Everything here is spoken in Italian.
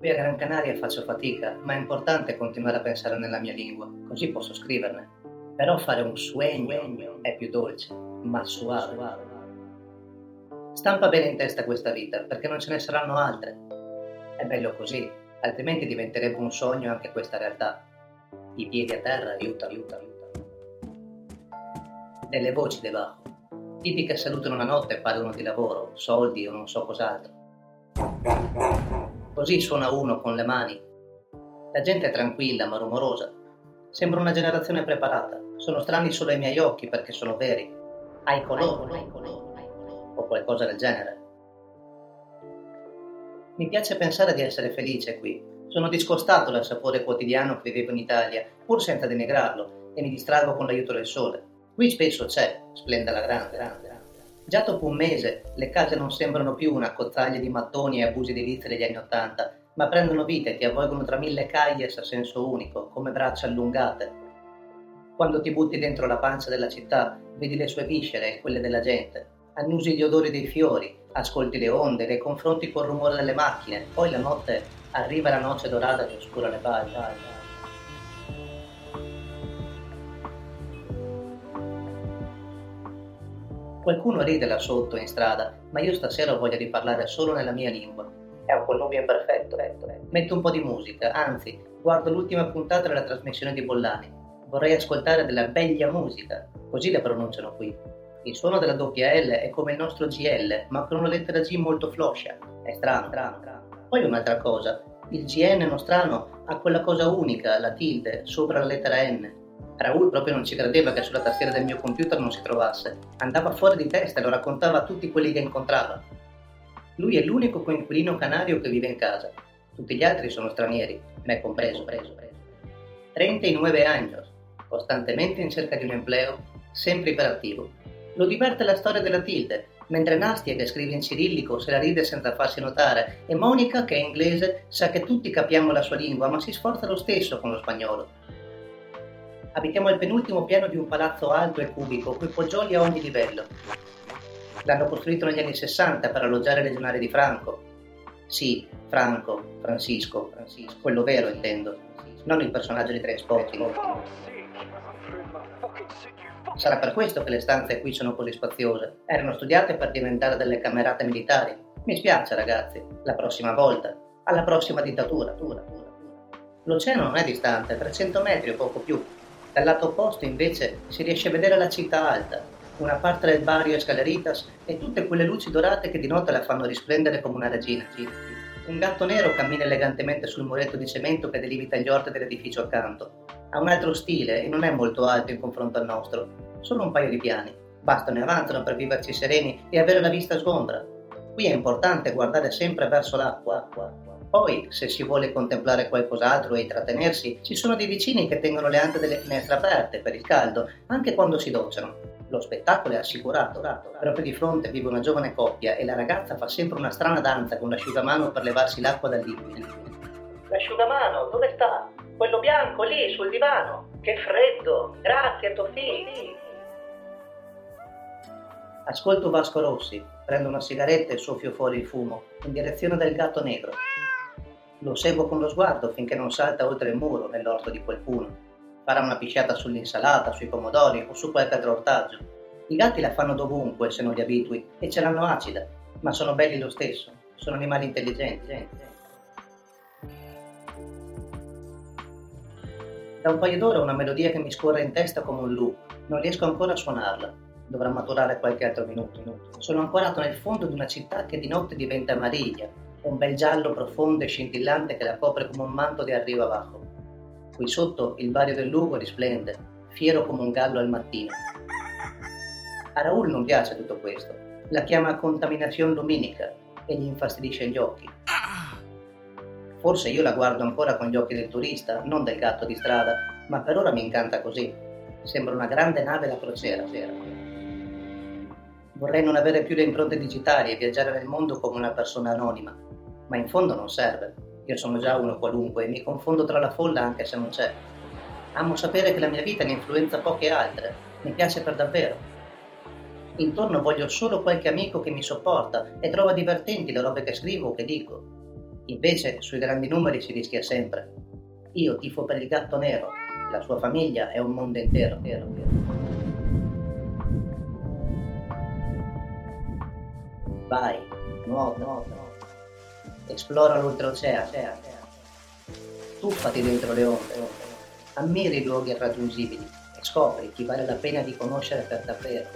Qui a Gran Canaria faccio fatica, ma è importante continuare a pensare nella mia lingua, così posso scriverne. Però fare un sueño è più dolce, ma suave. Stampa bene in testa questa vita, perché non ce ne saranno altre. È bello così, altrimenti diventerebbe un sogno anche questa realtà. I piedi a terra, aiuta, aiuta, aiuta. Delle voci debajo, tipiche salutano la notte e parlano di lavoro, soldi o non so cos'altro. Così suona uno con le mani. La gente è tranquilla ma rumorosa. Sembra una generazione preparata. Sono strani solo i miei occhi perché sono veri. Hai colore. O qualcosa del genere. Mi piace pensare di essere felice qui. Sono discostato dal sapore quotidiano che vivevo in Italia, pur senza denigrarlo, e mi distraggo con l'aiuto del sole. Qui spesso c'è, splende la grande, grande. Già dopo un mese le case non sembrano più una cozzaglia di mattoni e abusi edilizi degli anni Ottanta, ma prendono vita e ti avvolgono tra mille caglies a senso unico, come braccia allungate. Quando ti butti dentro la pancia della città, vedi le sue viscere e quelle della gente, annusi gli odori dei fiori, ascolti le onde, le confronti col rumore delle macchine, poi la notte arriva la noce dorata che oscura le pagine. Qualcuno ride là sotto in strada, ma io stasera ho voglia di parlare solo nella mia lingua. È un connubio perfetto. Metto un po' di musica, anzi, guardo l'ultima puntata della trasmissione di Bollani. Vorrei ascoltare della bella musica, così la pronunciano qui. Il suono della doppia L è come il nostro GL, ma con una lettera G molto floscia. È strano, strano, strano. Poi un'altra cosa, il GN nostrano ha quella cosa unica, la tilde, sopra la lettera N. Raul proprio non ci credeva che sulla tastiera del mio computer non si trovasse. Andava fuori di testa e lo raccontava a tutti quelli che incontrava. Lui è l'unico coinquilino canario che vive in casa. Tutti gli altri sono stranieri, me compreso. Preso, preso. 39 anni, costantemente in cerca di un empleo, sempre iperattivo. Lo diverte la storia della tilde, mentre Nastia, che scrive in cirillico, se la ride senza farsi notare, e Monica, che è inglese, sa che tutti capiamo la sua lingua, ma si sforza lo stesso con lo spagnolo. Abitiamo al penultimo piano di un palazzo alto e cubico, coi poggioli a ogni livello. L'hanno costruito negli anni 60 per alloggiare i legionari di Franco. Sì, Franco, Francisco, Francisco, quello vero intendo, non il personaggio di Trainspotting. Sarà per questo che le stanze qui sono così spaziose. Erano studiate per diventare delle camerate militari. Mi spiace ragazzi, la prossima volta, alla prossima dittatura. L'oceano non è distante, 300 metri o poco più, dal lato opposto invece si riesce a vedere la città alta, una parte del barrio Escaleritas e tutte quelle luci dorate che di notte la fanno risplendere come una regina. Un gatto nero cammina elegantemente sul muretto di cemento che delimita gli orti dell'edificio accanto. Ha un altro stile e non è molto alto in confronto al nostro, solo un paio di piani. Bastano e avanzano per viverci sereni e avere la vista sgombra. Qui è importante guardare sempre verso l'acqua, acqua, acqua. Poi, se si vuole contemplare qualcos'altro e intrattenersi, ci sono dei vicini che tengono le ante delle finestre aperte per il caldo, anche quando si docciano. Lo spettacolo è assicurato. Proprio di fronte vive una giovane coppia e la ragazza fa sempre una strana danza con l'asciugamano per levarsi l'acqua dal liquido. L'asciugamano, dove sta? Quello bianco lì sul divano. Che freddo! Grazie, Tofì! Ascolto Vasco Rossi, prendo una sigaretta e soffio fuori il fumo, in direzione del gatto negro. Lo seguo con lo sguardo finché non salta oltre il muro nell'orto di qualcuno. Farà una pisciata sull'insalata, sui pomodori o su qualche altro ortaggio. I gatti la fanno dovunque se non li abitui e ce l'hanno acida, ma sono belli lo stesso. Sono animali intelligenti. Da un paio d'ore una melodia che mi scorre in testa come un loop. Non riesco ancora a suonarla. Dovrà maturare qualche altro minuto. Sono ancorato nel fondo di una città che di notte diventa amariglia, un bel giallo profondo e scintillante che la copre come un manto di arrivo abajo. Qui sotto il barrio del Lugo risplende, fiero come un gallo al mattino. A Raul non piace tutto questo, la chiama contaminazione luminica e gli infastidisce gli occhi. Forse io la guardo ancora con gli occhi del turista, non del gatto di strada, ma per ora mi incanta così. Sembra una grande nave da crociera. Vorrei non avere più le impronte digitali e viaggiare nel mondo come una persona anonima, ma in fondo non serve. Io sono già uno qualunque e mi confondo tra la folla anche se non c'è. Amo sapere che la mia vita ne influenza poche altre, mi piace per davvero. Intorno voglio solo qualche amico che mi sopporta e trova divertenti le robe che scrivo o che dico. Invece sui grandi numeri si rischia sempre. Io tifo per il gatto nero, la sua famiglia è un mondo intero. intero, intero. Vai, nuovo, nuovo. Esplora l'oltreoceano. Tuffati dentro le onde. Ammiri i luoghi irraggiungibili e scopri chi vale la pena di conoscere per davvero.